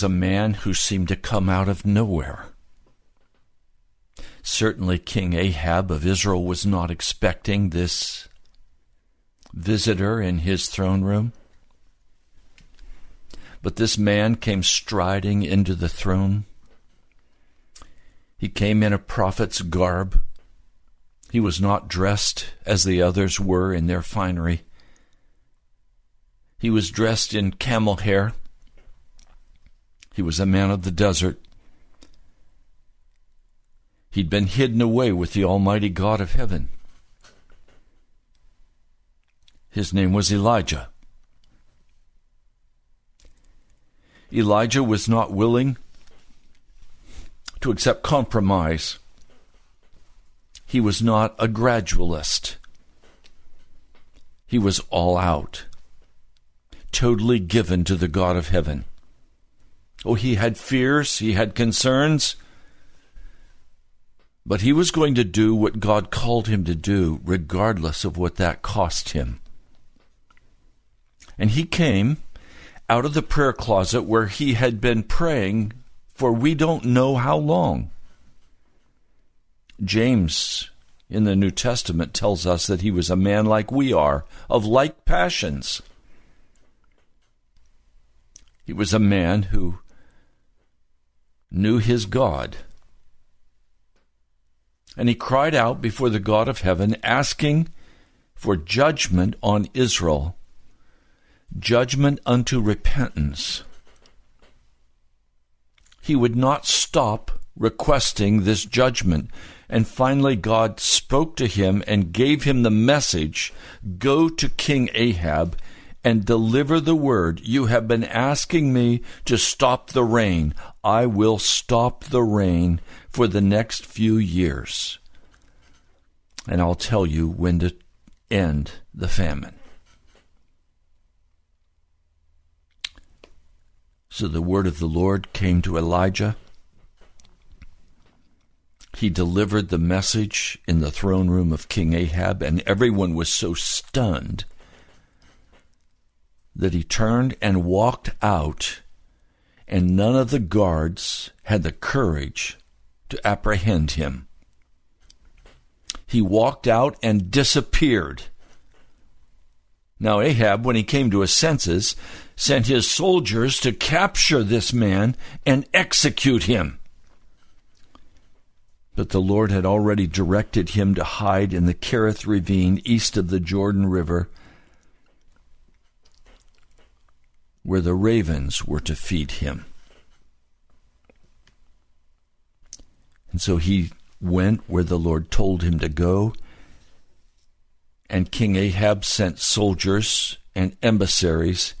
Was a man who seemed to come out of nowhere. Certainly, King Ahab of Israel was not expecting this visitor in his throne room. But this man came striding into the throne. He came in a prophet's garb. He was not dressed as the others were in their finery. He was dressed in camel hair. He was a man of the desert. He'd been hidden away with the Almighty God of heaven. His name was Elijah. Elijah was not willing to accept compromise. He was not a gradualist. He was all out, totally given to the God of heaven. Oh, he had fears, he had concerns, but he was going to do what God called him to do, regardless of what that cost him. And he came out of the prayer closet where he had been praying for we don't know how long. James in the New Testament tells us that he was a man like we are, of like passions. He was a man who knew his God. And he cried out before the God of heaven, asking for judgment on Israel, judgment unto repentance. He would not stop requesting this judgment. And finally, God spoke to him and gave him the message Go to King Ahab and deliver the word. You have been asking me to stop the rain. I will stop the rain for the next few years. And I'll tell you when to end the famine. So the word of the Lord came to Elijah. He delivered the message in the throne room of King Ahab, and everyone was so stunned that he turned and walked out, and none of the guards had the courage to apprehend him. He walked out and disappeared. Now, Ahab, when he came to his senses, sent his soldiers to capture this man and execute him. But the Lord had already directed him to hide in the Kerith ravine east of the Jordan River where the ravens were to feed him. And so he went where the Lord told him to go. And King Ahab sent soldiers and emissaries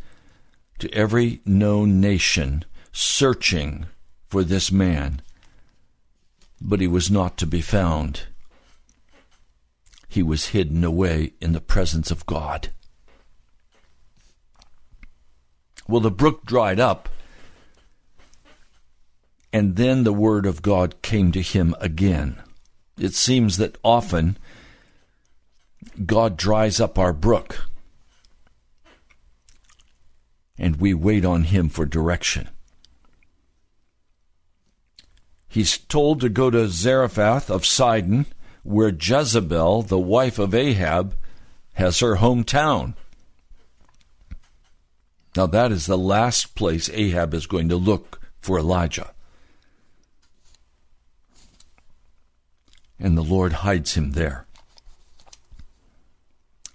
to every known nation searching for this man. But he was not to be found. He was hidden away in the presence of God. Well, the brook dried up, and then the word of God came to him again. It seems that often God dries up our brook, and we wait on him for direction. He's told to go to Zarephath of Sidon, where Jezebel, the wife of Ahab, has her hometown. Now, that is the last place Ahab is going to look for Elijah. And the Lord hides him there.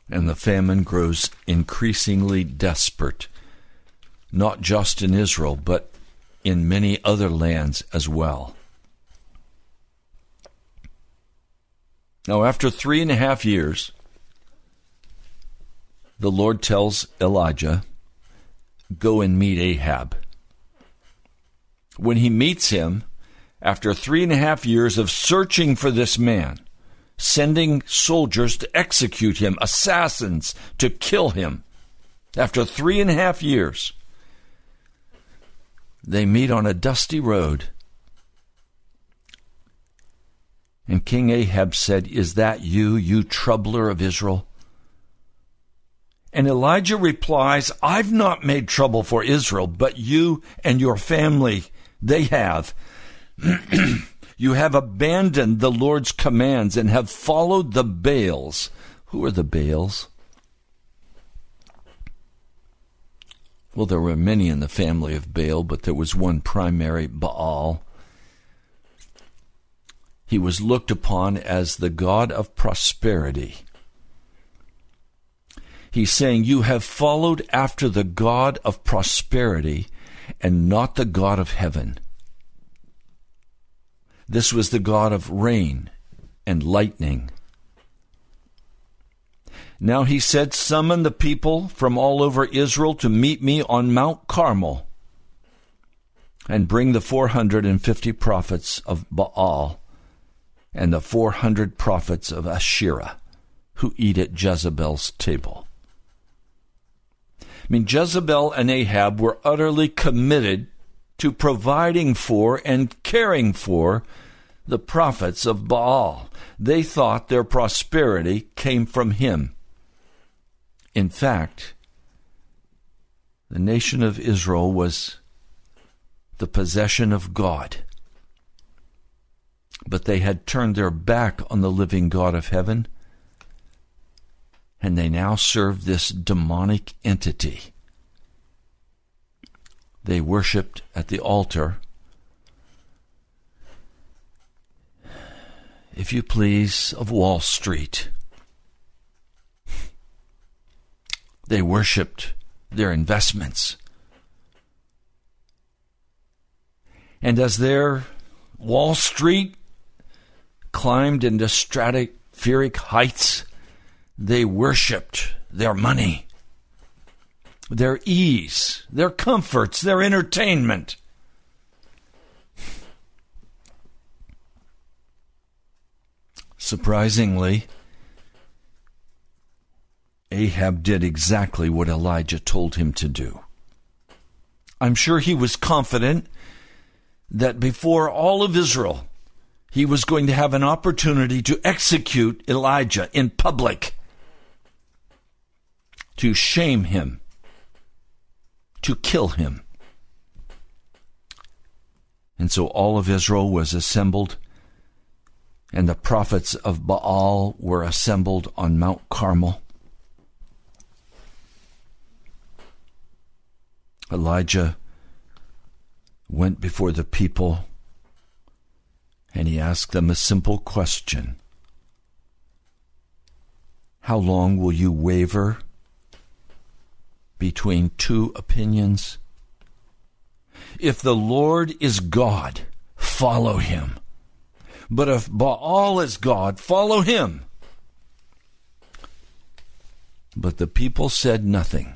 And the famine grows increasingly desperate, not just in Israel, but in many other lands as well. Now, after three and a half years, the Lord tells Elijah, go and meet Ahab. When he meets him, after three and a half years of searching for this man, sending soldiers to execute him, assassins to kill him, after three and a half years, they meet on a dusty road. And King Ahab said, Is that you, you troubler of Israel? And Elijah replies, I've not made trouble for Israel, but you and your family, they have. you have abandoned the Lord's commands and have followed the Baals. Who are the Baals? Well, there were many in the family of Baal, but there was one primary, Baal. He was looked upon as the God of prosperity. He's saying, You have followed after the God of prosperity and not the God of heaven. This was the God of rain and lightning. Now he said, Summon the people from all over Israel to meet me on Mount Carmel and bring the 450 prophets of Baal and the 400 prophets of Asherah who eat at Jezebel's table. I mean, Jezebel and Ahab were utterly committed to providing for and caring for the prophets of Baal. They thought their prosperity came from him. In fact, the nation of Israel was the possession of God. But they had turned their back on the living God of heaven, and they now served this demonic entity. They worshiped at the altar, if you please, of Wall Street. They worshiped their investments. And as their Wall Street climbed into stratospheric heights, they worshiped their money, their ease, their comforts, their entertainment. Surprisingly, Ahab did exactly what Elijah told him to do. I'm sure he was confident that before all of Israel, he was going to have an opportunity to execute Elijah in public, to shame him, to kill him. And so all of Israel was assembled, and the prophets of Baal were assembled on Mount Carmel. Elijah went before the people and he asked them a simple question How long will you waver between two opinions? If the Lord is God, follow him. But if Baal is God, follow him. But the people said nothing.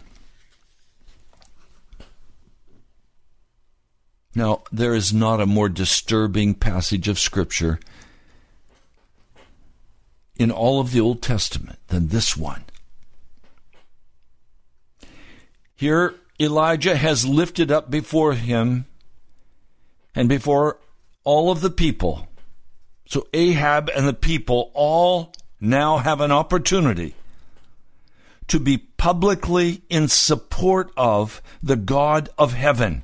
Now, there is not a more disturbing passage of Scripture in all of the Old Testament than this one. Here, Elijah has lifted up before him and before all of the people. So Ahab and the people all now have an opportunity to be publicly in support of the God of heaven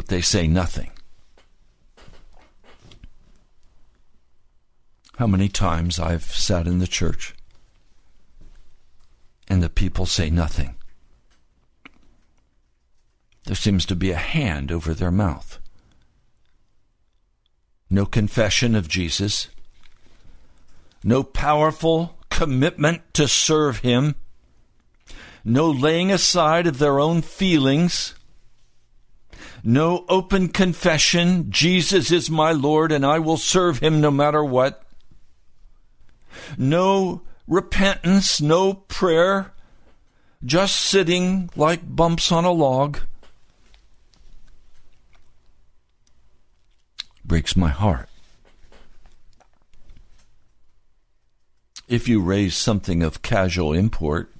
but they say nothing. How many times I've sat in the church and the people say nothing. There seems to be a hand over their mouth. No confession of Jesus. No powerful commitment to serve Him. No laying aside of their own feelings no open confession, Jesus is my Lord and I will serve him no matter what. No repentance, no prayer, just sitting like bumps on a log. Breaks my heart. If you raise something of casual import,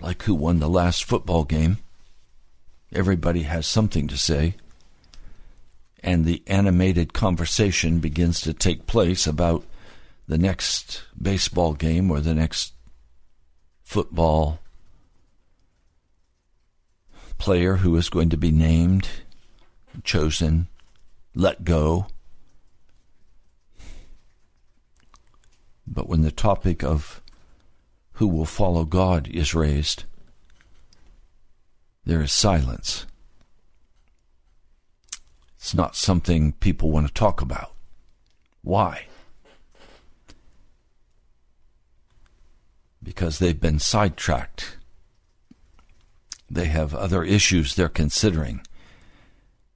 like who won the last football game, Everybody has something to say. And the animated conversation begins to take place about the next baseball game or the next football player who is going to be named, chosen, let go. But when the topic of who will follow God is raised, there is silence. It's not something people want to talk about. Why? Because they've been sidetracked. They have other issues they're considering.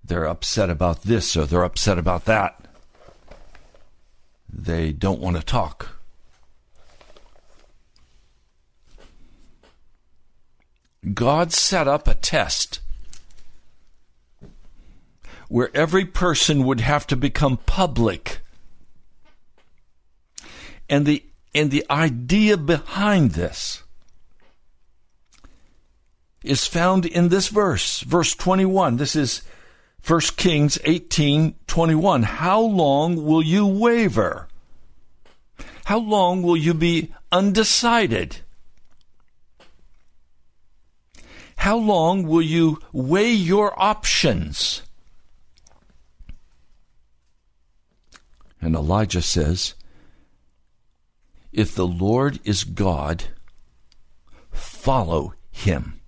They're upset about this or they're upset about that. They don't want to talk. God set up a test where every person would have to become public. And the and the idea behind this is found in this verse, verse 21. This is 1 Kings 18 21. How long will you waver? How long will you be undecided? How long will you weigh your options? And Elijah says, If the Lord is God, follow him.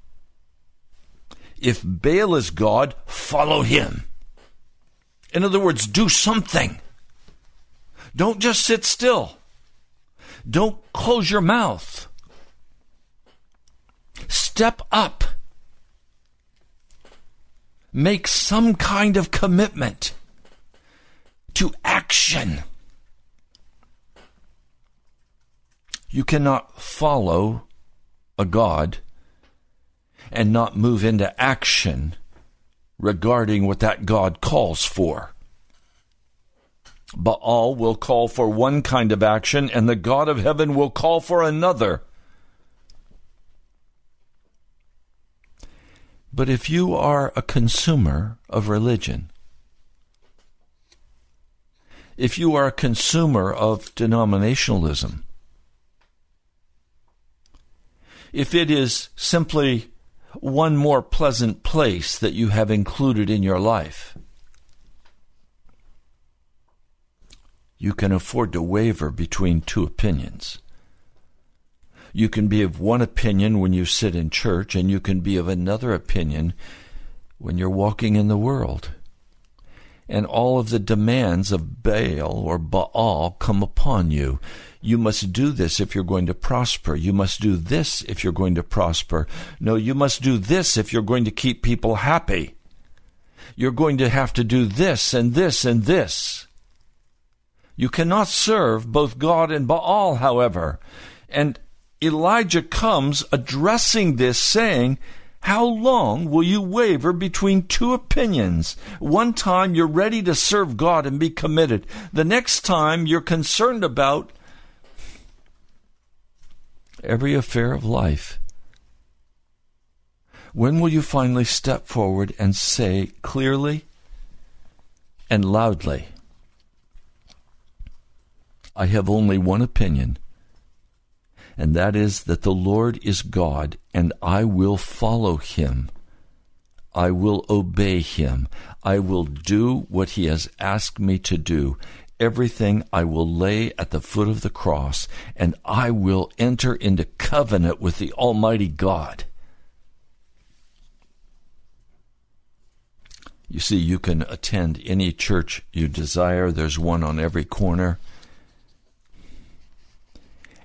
If Baal is God, follow him. In other words, do something. Don't just sit still. Don't close your mouth. Step up make some kind of commitment to action. You cannot follow a God and not move into action regarding what that God calls for. Baal will call for one kind of action, and the God of heaven will call for another. But if you are a consumer of religion, if you are a consumer of denominationalism, if it is simply one more pleasant place that you have included in your life, you can afford to waver between two opinions. You can be of one opinion when you sit in church, and you can be of another opinion when you're walking in the world. And all of the demands of Baal or Baal come upon you. You must do this if you're going to prosper. You must do this if you're going to prosper. No, you must do this if you're going to keep people happy. You're going to have to do this and this and this. You cannot serve both God and Baal, however. And Elijah comes addressing this, saying, How long will you waver between two opinions? One time you're ready to serve God and be committed, the next time you're concerned about every affair of life. When will you finally step forward and say clearly and loudly, I have only one opinion, and that is that the Lord is God, and I will follow him. I will obey him. I will do what he has asked me to do. Everything I will lay at the foot of the cross, and I will enter into covenant with the Almighty God. You see, you can attend any church you desire. There's one on every corner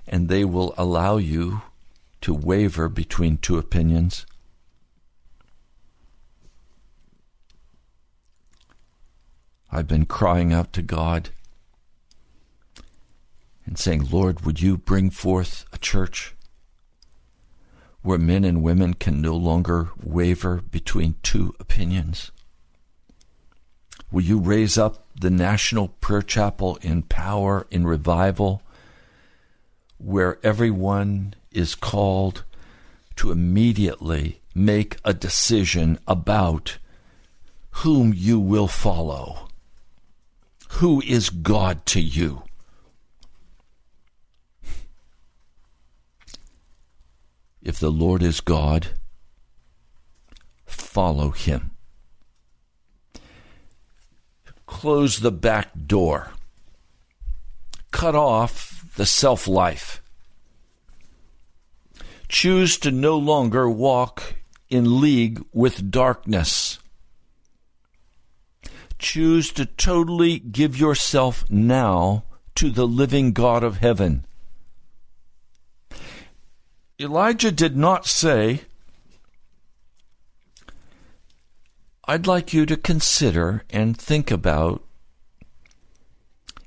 and they will allow you to waver between two opinions. I've been crying out to God and saying, Lord, would you bring forth a church where men and women can no longer waver between two opinions? Will you raise up the National Prayer Chapel in power, in revival? where everyone is called to immediately make a decision about whom you will follow. Who is God to you? If the Lord is God, follow him. Close the back door. Cut off the self life. Choose to no longer walk in league with darkness. Choose to totally give yourself now to the living God of heaven. Elijah did not say, I'd like you to consider and think about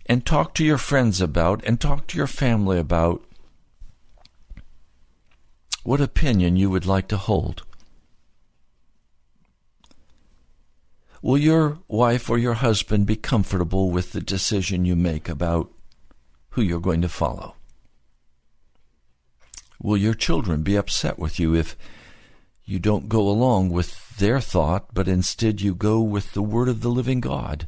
and talk to your friends about and talk to your family about what opinion you would like to hold. Will your wife or your husband be comfortable with the decision you make about who you're going to follow? Will your children be upset with you if you don't go along with their thought, but instead you go with the Word of the living God?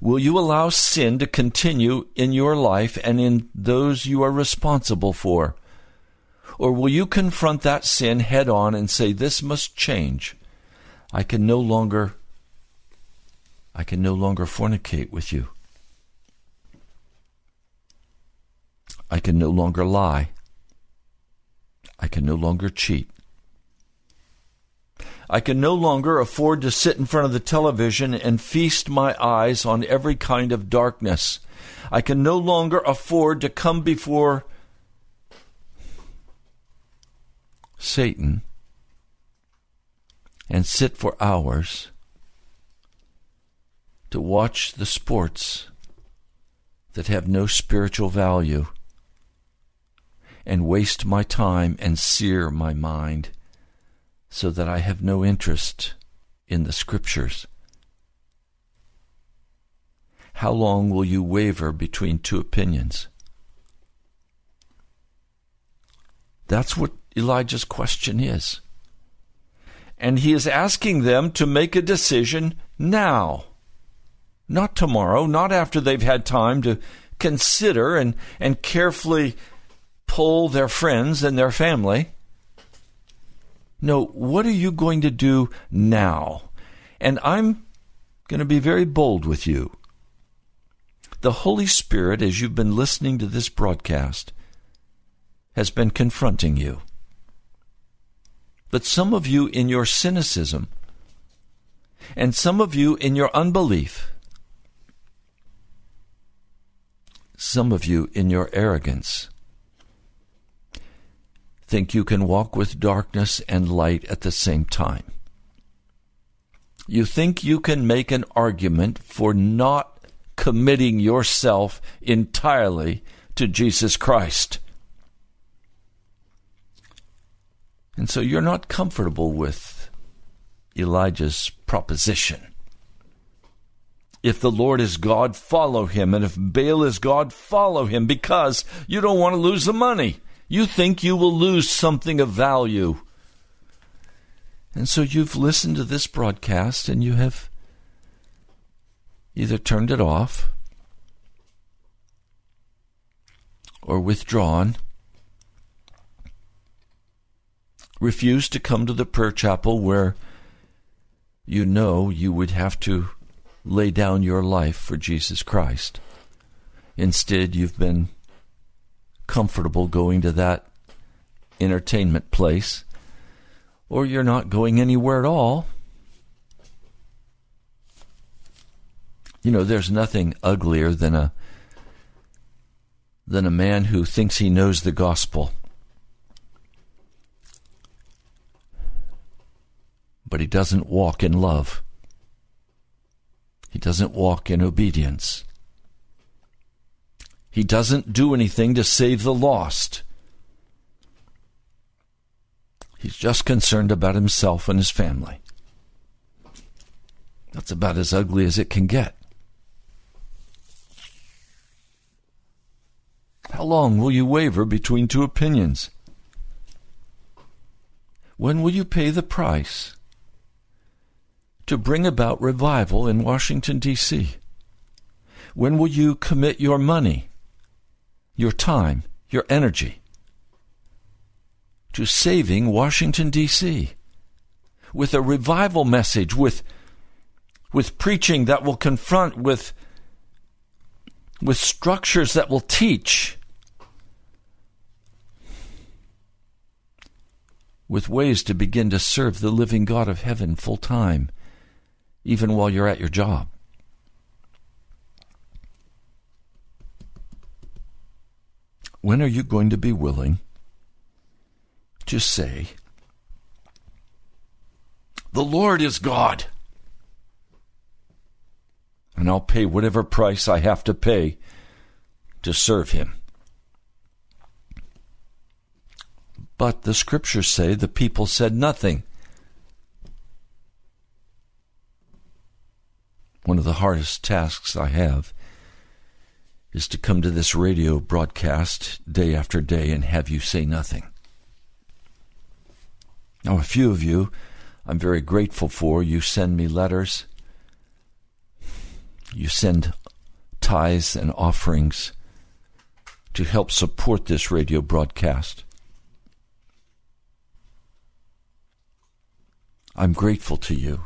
Will you allow sin to continue in your life and in those you are responsible for? Or will you confront that sin head on and say, This must change? I can no longer I can no longer fornicate with you. I can no longer lie. I can no longer cheat. I can no longer afford to sit in front of the television and feast my eyes on every kind of darkness. I can no longer afford to come before Satan and sit for hours to watch the sports that have no spiritual value and waste my time and sear my mind so that I have no interest in the Scriptures? How long will you waver between two opinions? That's what Elijah's question is. And he is asking them to make a decision now, not tomorrow, not after they've had time to consider and, and carefully pull their friends and their family. No, what are you going to do now? And I'm going to be very bold with you. The Holy Spirit, as you've been listening to this broadcast, has been confronting you. But some of you in your cynicism, and some of you in your unbelief, some of you in your arrogance, think you can walk with darkness and light at the same time. You think you can make an argument for not committing yourself entirely to Jesus Christ. And so you're not comfortable with Elijah's proposition. If the Lord is God, follow him. And if Baal is God, follow him because you don't want to lose the money you think you will lose something of value. And so you've listened to this broadcast and you have either turned it off or withdrawn, refused to come to the prayer chapel where you know you would have to lay down your life for Jesus Christ. Instead, you've been comfortable going to that entertainment place, or you're not going anywhere at all. You know, there's nothing uglier than a than a man who thinks he knows the gospel. But he doesn't walk in love. He doesn't walk in obedience. He doesn't do anything to save the lost. He's just concerned about himself and his family. That's about as ugly as it can get. How long will you waver between two opinions? When will you pay the price to bring about revival in Washington, D.C.? When will you commit your money your time, your energy to saving Washington, D.C. with a revival message, with, with preaching that will confront, with, with structures that will teach, with ways to begin to serve the living God of heaven full time, even while you're at your job. When are you going to be willing to say, The Lord is God, and I'll pay whatever price I have to pay to serve Him? But the scriptures say the people said nothing. One of the hardest tasks I have is to come to this radio broadcast day after day and have you say nothing. Now, a few of you I'm very grateful for. You send me letters, you send tithes and offerings to help support this radio broadcast. I'm grateful to you.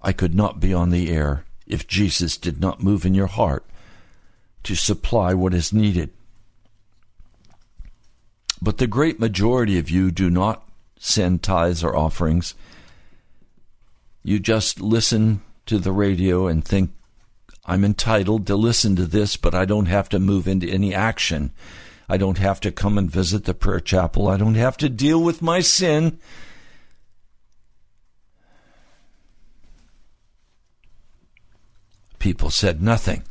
I could not be on the air if Jesus did not move in your heart to supply what is needed. But the great majority of you do not send tithes or offerings. You just listen to the radio and think, I'm entitled to listen to this, but I don't have to move into any action. I don't have to come and visit the prayer chapel. I don't have to deal with my sin. People said nothing.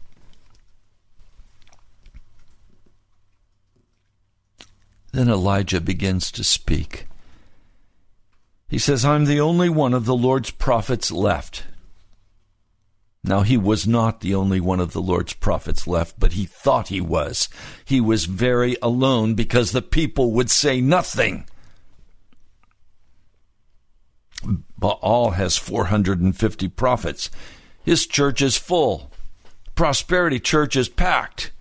Then Elijah begins to speak. He says, I'm the only one of the Lord's prophets left. Now, he was not the only one of the Lord's prophets left, but he thought he was. He was very alone because the people would say nothing. Baal has 450 prophets. His church is full. Prosperity Church is packed.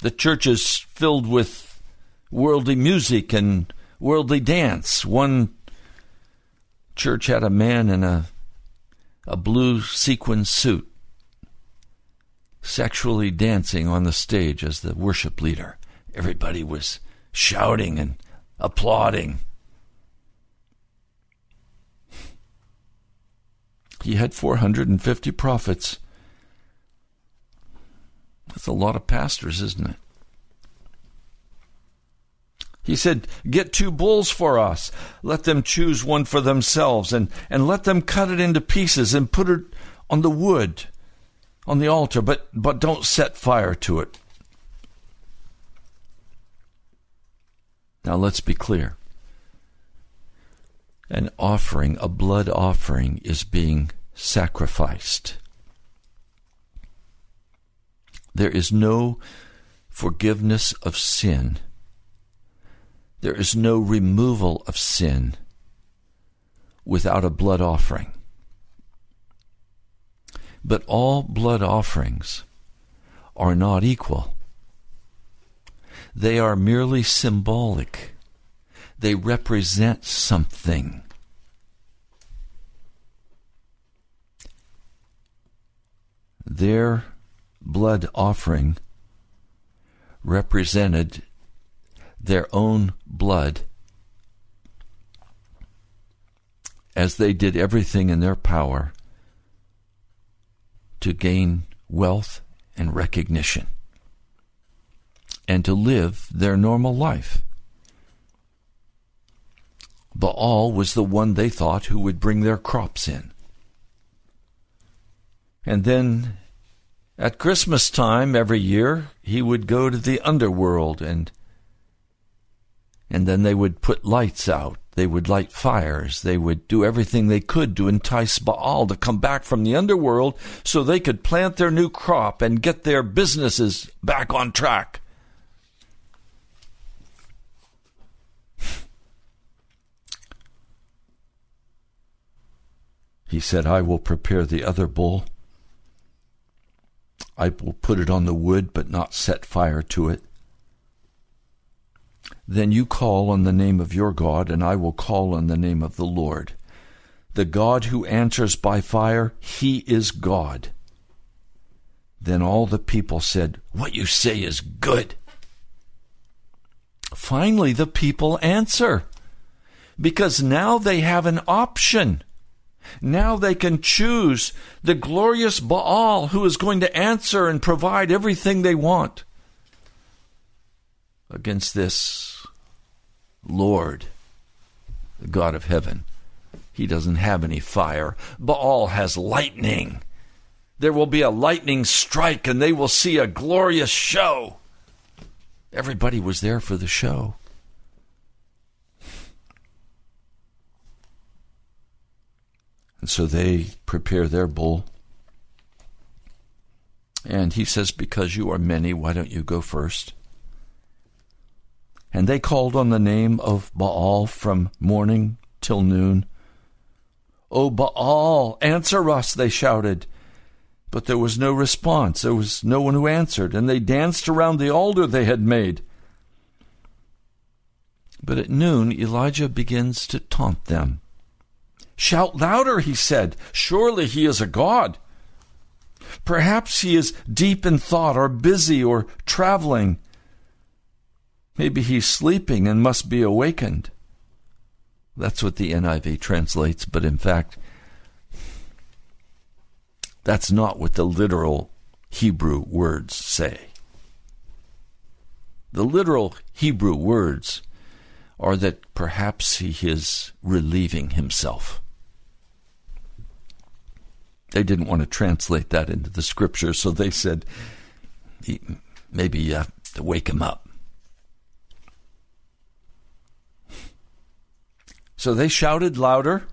The church is filled with worldly music and worldly dance. One church had a man in a a blue sequin suit, sexually dancing on the stage as the worship leader. Everybody was shouting and applauding. He had 450 prophets. That's a lot of pastors, isn't it? He said, Get two bulls for us. Let them choose one for themselves, and, and let them cut it into pieces and put it on the wood, on the altar, but, but don't set fire to it. Now let's be clear. An offering, a blood offering, is being sacrificed. There is no forgiveness of sin there is no removal of sin without a blood offering. But all blood offerings are not equal. They are merely symbolic. They represent something. Their blood offering represented their own blood as they did everything in their power to gain wealth and recognition and to live their normal life. Baal was the one they thought who would bring their crops in. And then at Christmas time every year, he would go to the underworld and and then they would put lights out. They would light fires. They would do everything they could to entice Baal to come back from the underworld so they could plant their new crop and get their businesses back on track. He said, I will prepare the other bull. I will put it on the wood, but not set fire to it. Then you call on the name of your God, and I will call on the name of the Lord. The God who answers by fire, he is God. Then all the people said, What you say is good. Finally, the people answer because now they have an option. Now they can choose the glorious Baal who is going to answer and provide everything they want. Against this Lord, the God of heaven, he doesn't have any fire. Baal has lightning. There will be a lightning strike and they will see a glorious show. Everybody was there for the show. And so they prepare their bull. And he says, Because you are many, why don't you go first? And they called on the name of Baal from morning till noon. O Baal, answer us, they shouted. But there was no response. There was no one who answered, and they danced around the altar they had made. But at noon, Elijah begins to taunt them. Shout louder, he said. Surely he is a god. Perhaps he is deep in thought, or busy, or traveling. Maybe he's sleeping and must be awakened. That's what the NIV translates, but in fact, that's not what the literal Hebrew words say. The literal Hebrew words are that perhaps he is relieving himself. They didn't want to translate that into the scripture, so they said, maybe you have to wake him up. So they shouted louder.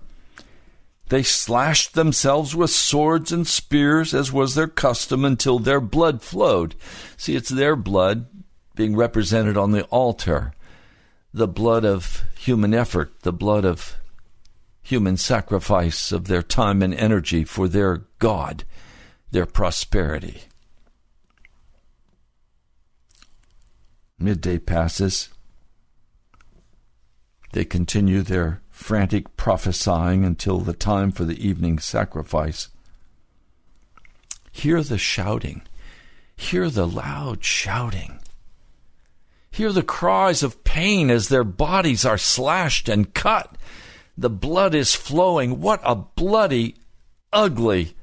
They slashed themselves with swords and spears, as was their custom, until their blood flowed. See, it's their blood being represented on the altar the blood of human effort, the blood of human sacrifice of their time and energy for their God, their prosperity. Midday passes. They continue their frantic prophesying until the time for the evening sacrifice. Hear the shouting. Hear the loud shouting. Hear the cries of pain as their bodies are slashed and cut. The blood is flowing. What a bloody, ugly,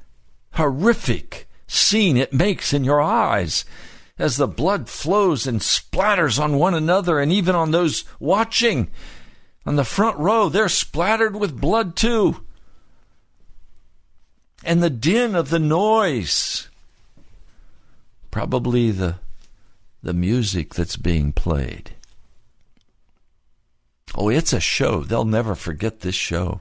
horrific scene it makes in your eyes as the blood flows and splatters on one another and even on those watching. On the front row, they're splattered with blood too. And the din of the noise. Probably the the music that's being played. Oh, it's a show. They'll never forget this show.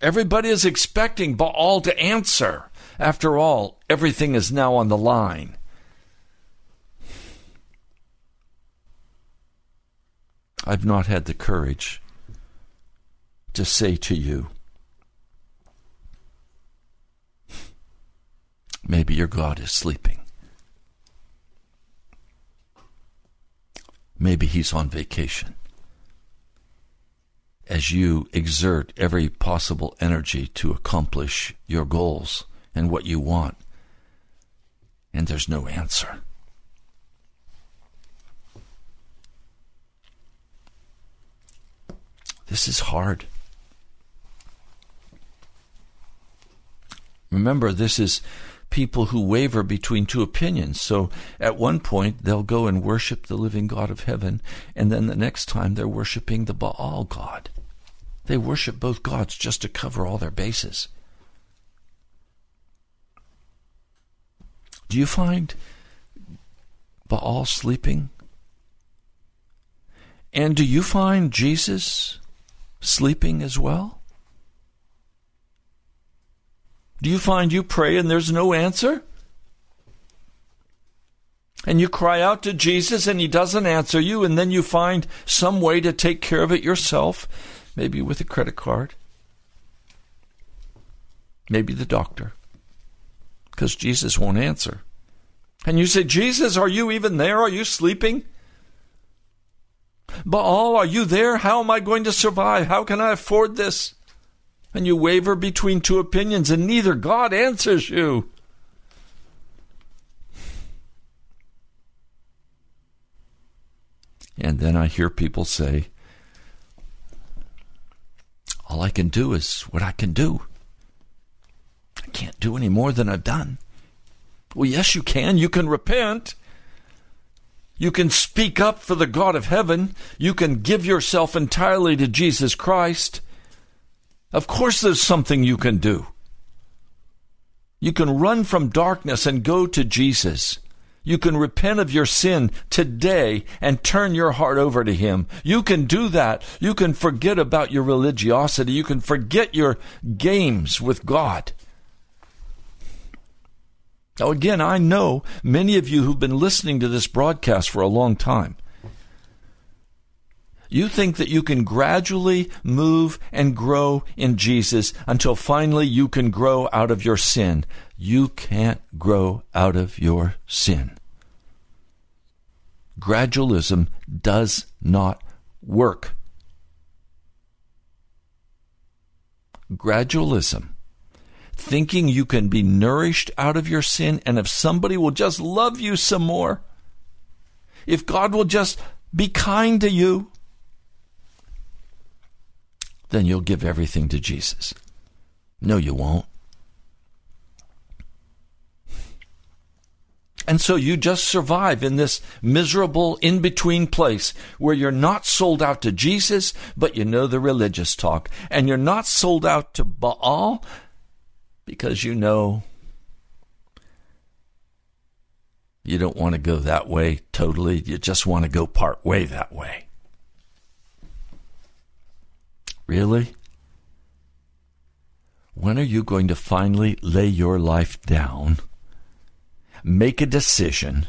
Everybody is expecting Baal to answer. After all, everything is now on the line. I've not had the courage to say to you, Maybe your God is sleeping. Maybe he's on vacation. As you exert every possible energy to accomplish your goals and what you want, and there's no answer. This is hard. Remember, this is people who waver between two opinions. So at one point, they'll go and worship the living God of heaven, and then the next time, they're worshiping the Baal God. They worship both gods just to cover all their bases. Do you find Baal sleeping? And do you find Jesus sleeping as well? Do you find you pray and there's no answer? And you cry out to Jesus and he doesn't answer you, and then you find some way to take care of it yourself, maybe with a credit card, maybe the doctor, because Jesus won't answer. And you say, Jesus, are you even there? Are you sleeping? Baal, are you there? How am I going to survive? How can I afford this? And you waver between two opinions, and neither God answers you. And then I hear people say, All I can do is what I can do. I can't do any more than I've done. Well, yes, you can. You can repent. You can speak up for the God of heaven. You can give yourself entirely to Jesus Christ. Of course, there's something you can do. You can run from darkness and go to Jesus. You can repent of your sin today and turn your heart over to Him. You can do that. You can forget about your religiosity. You can forget your games with God. Now, again, I know many of you who've been listening to this broadcast for a long time. You think that you can gradually move and grow in Jesus until finally you can grow out of your sin. You can't grow out of your sin. Gradualism does not work. Gradualism thinking you can be nourished out of your sin, and if somebody will just love you some more, if God will just be kind to you, then you'll give everything to Jesus. No, you won't. And so you just survive in this miserable in between place where you're not sold out to Jesus, but you know the religious talk. And you're not sold out to Baal, because you know you don't want to go that way totally. You just want to go part way that way. Really? When are you going to finally lay your life down, make a decision,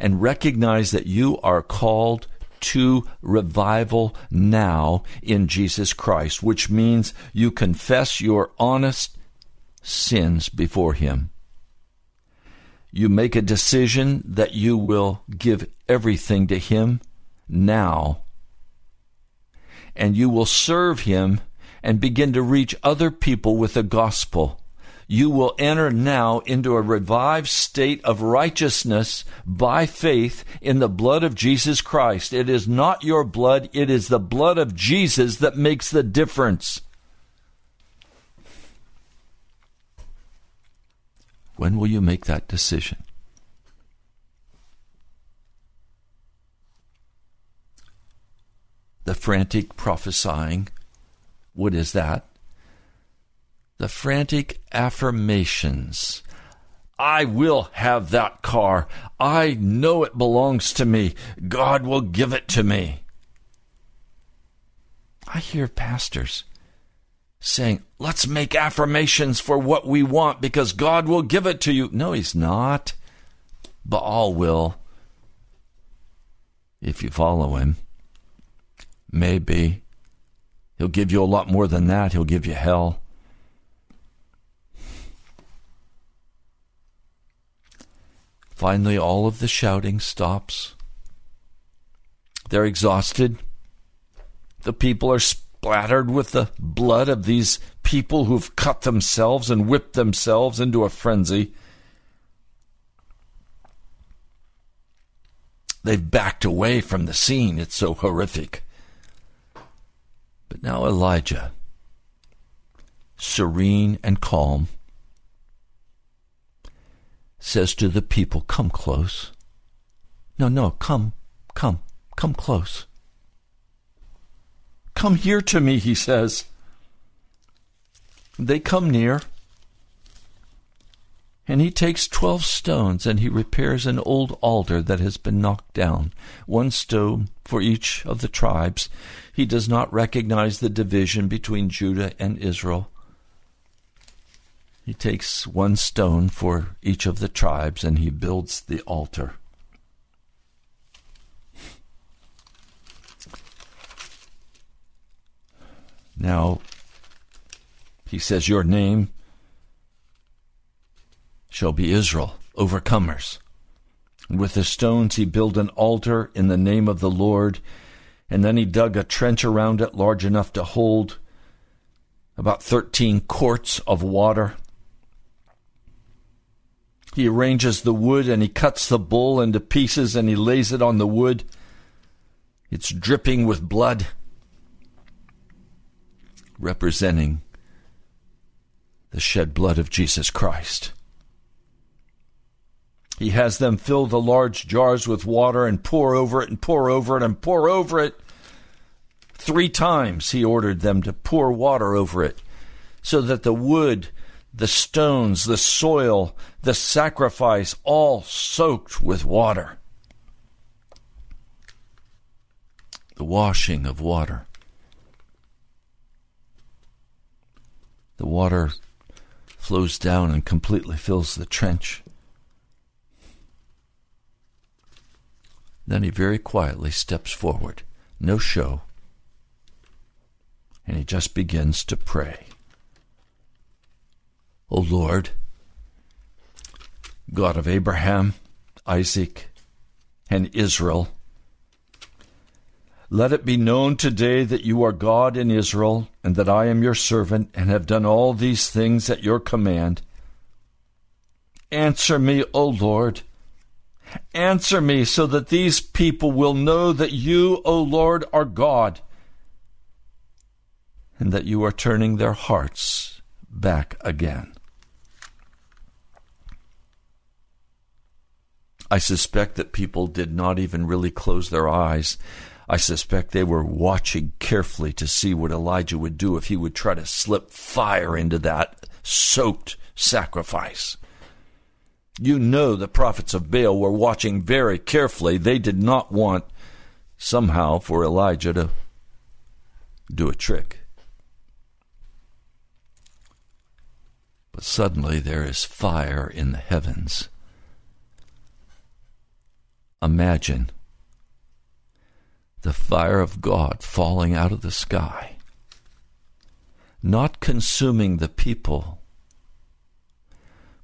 and recognize that you are called to revival now in Jesus Christ, which means you confess your honest sins before Him. You make a decision that you will give everything to Him now, and you will serve Him and begin to reach other people with the gospel you will enter now into a revived state of righteousness by faith in the blood of Jesus Christ. It is not your blood, it is the blood of Jesus that makes the difference. When will you make that decision? The frantic prophesying, what is that? the frantic affirmations. I will have that car. I know it belongs to me. God will give it to me. I hear pastors saying, let's make affirmations for what we want because God will give it to you. No, He's not. Baal will. If you follow Him. Maybe. He'll give you a lot more than that. He'll give you hell. Finally, all of the shouting stops. They're exhausted. The people are splattered with the blood of these people who've cut themselves and whipped themselves into a frenzy. They've backed away from the scene. It's so horrific. But now Elijah, serene and calm, says to the people, Come close. No, no, come, come, come close. Come here to me, he says. They come near. And he takes twelve stones and he repairs an old altar that has been knocked down, one stone for each of the tribes. He does not recognize the division between Judah and Israel. He takes one stone for each of the tribes and he builds the altar. Now, he says, Your name shall be Israel, overcomers. And with the stones he built an altar in the name of the Lord, and then he dug a trench around it large enough to hold about 13 quarts of water. He arranges the wood and he cuts the bull into pieces and he lays it on the wood. It's dripping with blood. representing the shed blood of Jesus Christ. He has them fill the large jars with water and pour over it and pour over it and pour over it. Three times he ordered them to pour water over it so that the wood, the stones, the soil, the sacrifice all soaked with water. The washing of water. The water flows down and completely fills the trench. Then he very quietly steps forward, no show, and he just begins to pray. O Lord, God of Abraham, Isaac, and Israel, let it be known today that you are God in Israel, and that I am your servant, and have done all these things at your command. Answer me, O Lord. Answer me so that these people will know that you, O Lord, are God, and that you are turning their hearts back again. I suspect that people did not even really close their eyes. I suspect they were watching carefully to see what Elijah would do if he would try to slip fire into that soaked sacrifice. You know the prophets of Baal were watching very carefully. They did not want somehow for Elijah to do a trick. But suddenly there is fire in the heavens. Imagine the fire of God falling out of the sky, not consuming the people,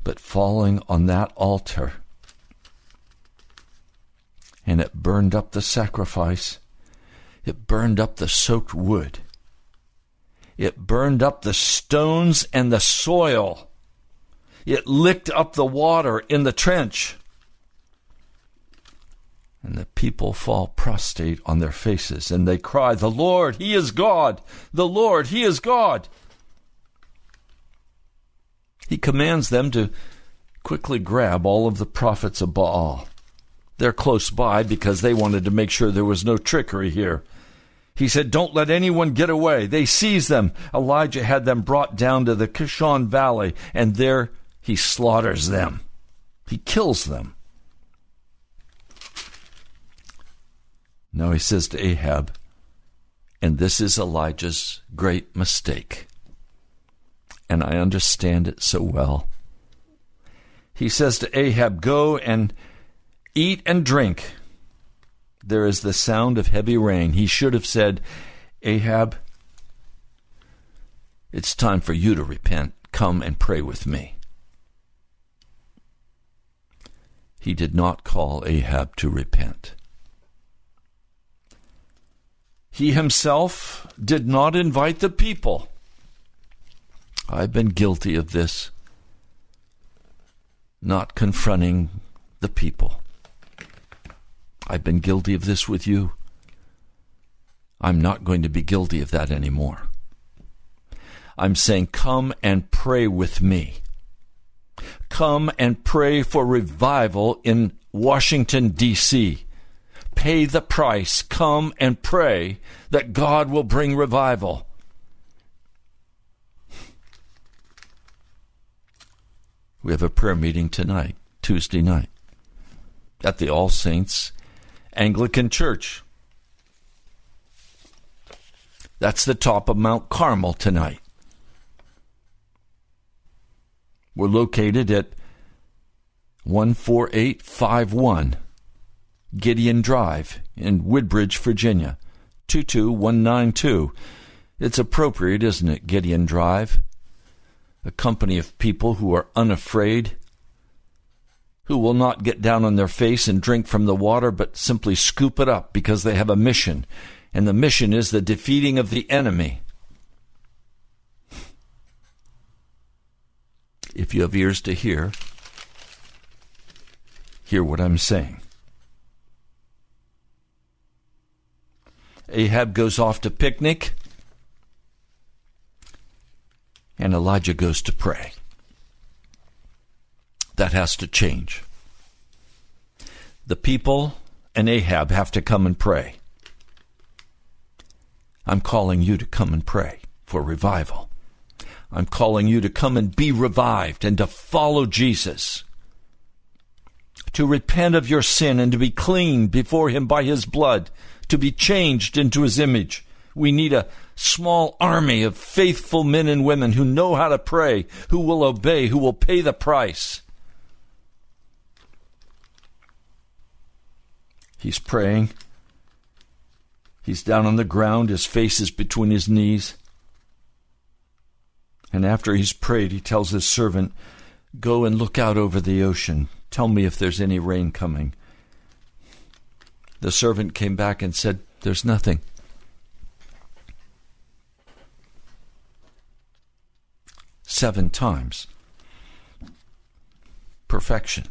but falling on that altar. And it burned up the sacrifice, it burned up the soaked wood, it burned up the stones and the soil, it licked up the water in the trench and the people fall prostrate on their faces, and they cry, The Lord, He is God! The Lord, He is God! He commands them to quickly grab all of the prophets of Baal. They're close by because they wanted to make sure there was no trickery here. He said, Don't let anyone get away. They seized them. Elijah had them brought down to the Kishon Valley, and there he slaughters them. He kills them. Now he says to Ahab, and this is Elijah's great mistake. And I understand it so well. He says to Ahab, Go and eat and drink. There is the sound of heavy rain. He should have said, Ahab, it's time for you to repent. Come and pray with me. He did not call Ahab to repent. He himself did not invite the people. I've been guilty of this, not confronting the people. I've been guilty of this with you. I'm not going to be guilty of that anymore. I'm saying, come and pray with me. Come and pray for revival in Washington, D.C pay the price. Come and pray that God will bring revival. We have a prayer meeting tonight, Tuesday night, at the All Saints Anglican Church. That's the top of Mount Carmel tonight. We're located at 14851 Gideon Drive in Woodbridge, Virginia, 22192. It's appropriate, isn't it, Gideon Drive? A company of people who are unafraid, who will not get down on their face and drink from the water, but simply scoop it up because they have a mission. And the mission is the defeating of the enemy. If you have ears to hear, hear what I'm saying. Ahab goes off to picnic. And Elijah goes to pray. That has to change. The people and Ahab have to come and pray. I'm calling you to come and pray for revival. I'm calling you to come and be revived and to follow Jesus. To repent of your sin and to be clean before Him by His blood, to be changed into His image. We need a small army of faithful men and women who know how to pray, who will obey, who will pay the price. He's praying. He's down on the ground, his face is between his knees. And after he's prayed, he tells his servant, Go and look out over the ocean. Tell me if there's any rain coming. The servant came back and said, There's nothing. Seven times. Perfection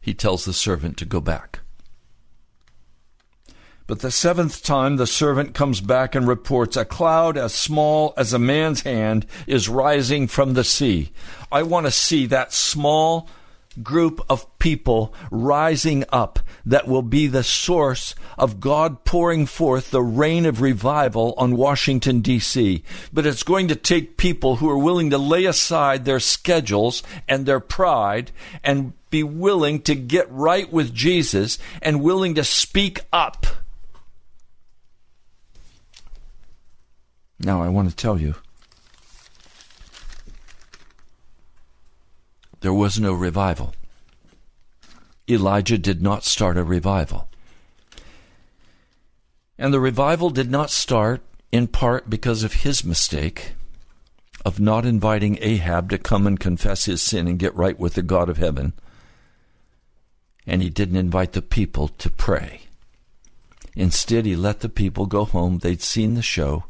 he tells the servant to go back. But the seventh time the servant comes back and reports a cloud as small as a man's hand is rising from the sea. I want to see that small group of people rising up that will be the source of God pouring forth the rain of revival on Washington, D.C. But it's going to take people who are willing to lay aside their schedules and their pride and be willing to get right with Jesus and willing to speak up. Now, I want to tell you there was no revival. Elijah did not start a revival. And the revival did not start in part because of his mistake of not inviting Ahab to come and confess his sin and get right with the God of heaven. And he didn't invite the people to pray. Instead, he let the people go home. They'd seen the show.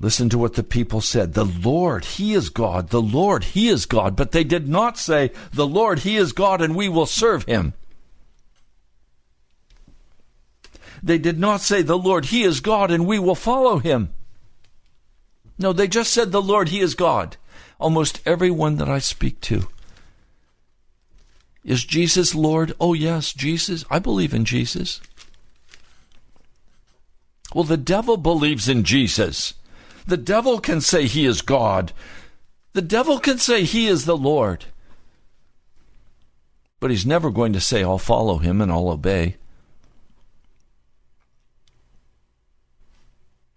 Listen to what the people said. The Lord, He is God. The Lord, He is God. But they did not say, The Lord, He is God, and we will serve Him. They did not say, The Lord, He is God, and we will follow Him. No, they just said, The Lord, He is God. Almost everyone that I speak to. Is Jesus Lord? Oh, yes, Jesus. I believe in Jesus. Well, the devil believes in Jesus. The devil can say he is God. The devil can say he is the Lord. But he's never going to say, I'll follow him and I'll obey.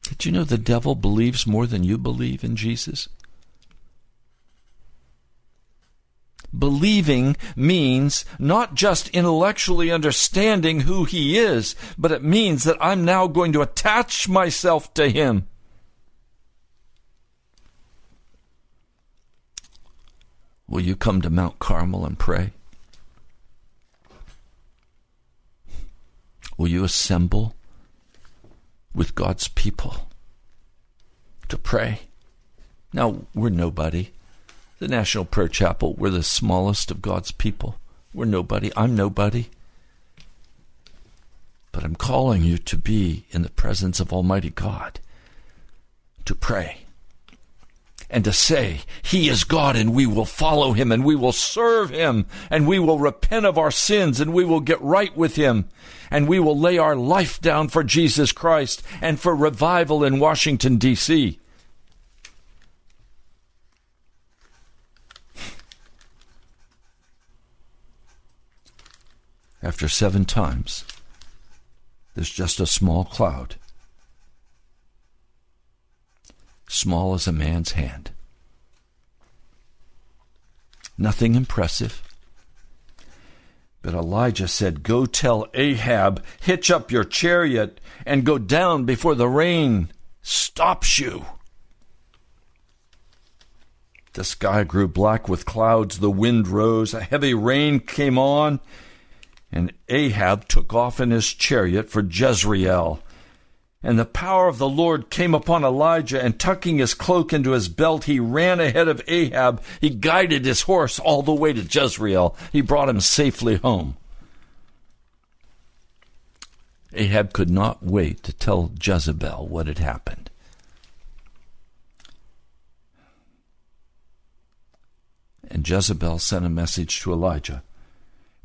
Did you know the devil believes more than you believe in Jesus? Believing means not just intellectually understanding who he is, but it means that I'm now going to attach myself to him. Will you come to Mount Carmel and pray? Will you assemble with God's people to pray? Now, we're nobody. The National Prayer Chapel, we're the smallest of God's people. We're nobody. I'm nobody. But I'm calling you to be in the presence of Almighty God, to pray and to say, He is God and we will follow Him and we will serve Him and we will repent of our sins and we will get right with Him and we will lay our life down for Jesus Christ and for revival in Washington, D.C. After seven times, there's just a small cloud small as a man's hand. Nothing impressive. But Elijah said, Go tell Ahab, hitch up your chariot and go down before the rain stops you. The sky grew black with clouds, the wind rose, a heavy rain came on, and Ahab took off in his chariot for Jezreel. And the power of the Lord came upon Elijah, and tucking his cloak into his belt, he ran ahead of Ahab. He guided his horse all the way to Jezreel. He brought him safely home. Ahab could not wait to tell Jezebel what had happened. And Jezebel sent a message to Elijah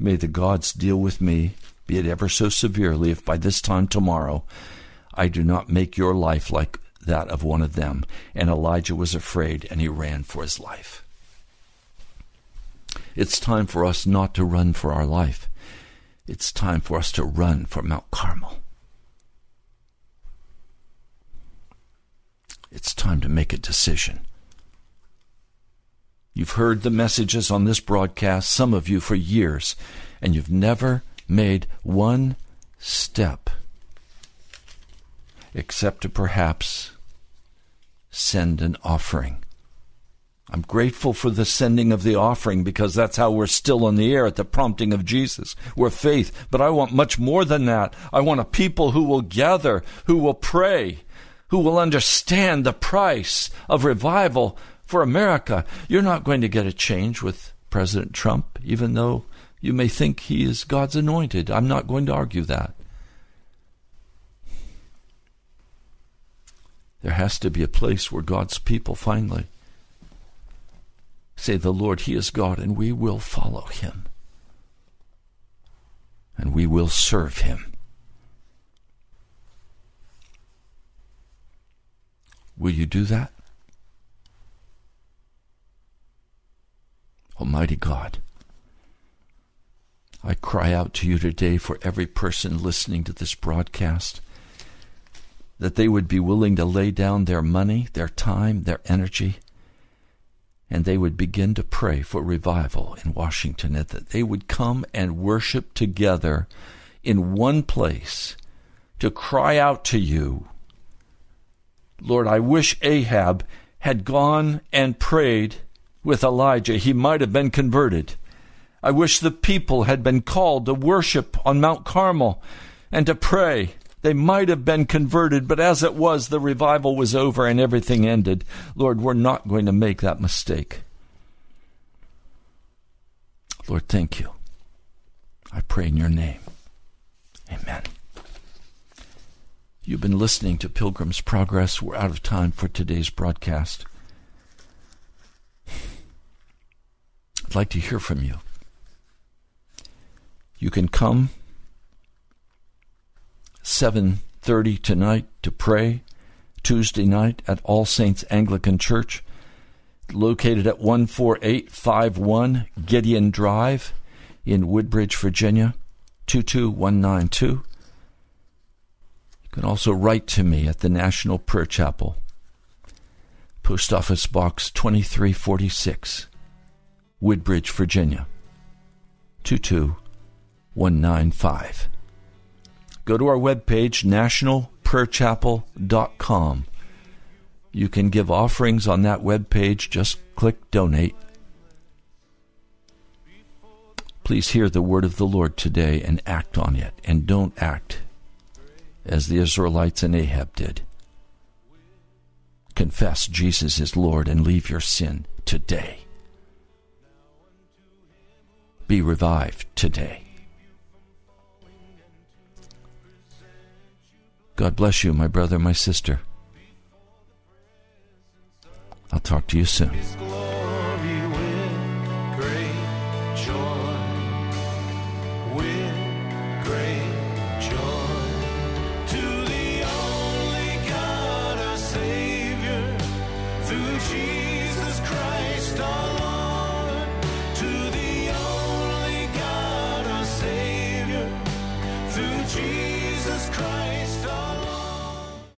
May the gods deal with me, be it ever so severely, if by this time tomorrow I do not make your life like that of one of them. And Elijah was afraid, and he ran for his life. It's time for us not to run for our life. It's time for us to run for Mount Carmel. It's time to make a decision. You've heard the messages on this broadcast, some of you for years, and you've never made one step except to perhaps send an offering. I'm grateful for the sending of the offering because that's how we're still on the air at the prompting of Jesus. We're faith. But I want much more than that. I want a people who will gather, who will pray, who will understand the price of revival for America. You're not going to get a change with President Trump, even though you may think he is God's anointed. I'm not going to argue that. There has to be a place where God's people finally say, The Lord, He is God, and we will follow Him. And we will serve Him. Will you do that? Almighty God, I cry out to you today for every person listening to this broadcast that they would be willing to lay down their money, their time, their energy, and they would begin to pray for revival in Washington, and that they would come and worship together in one place to cry out to you Lord, I wish Ahab had gone and prayed with Elijah. He might have been converted. I wish the people had been called to worship on Mount Carmel and to pray. They might have been converted, but as it was, the revival was over and everything ended. Lord, we're not going to make that mistake. Lord, thank you. I pray in your name. Amen. You've been listening to Pilgrim's Progress. We're out of time for today's broadcast. I'd like to hear from you. You can come 7:30 tonight to pray Tuesday night at All Saints Anglican Church located at 14851 Gideon Drive in Woodbridge, Virginia 22192. You can also write to me at the National Prayer Chapel, Post Office Box 2346, Woodbridge, Virginia 22195. Go to our webpage, nationalprayerchapel.com. You can give offerings on that webpage. Just click donate. Please hear the word of the Lord today and act on it, and don't act as the Israelites and Ahab did. Confess Jesus is Lord and leave your sin today. Be revived today. God bless you, my brother, my sister. I'll talk to you soon.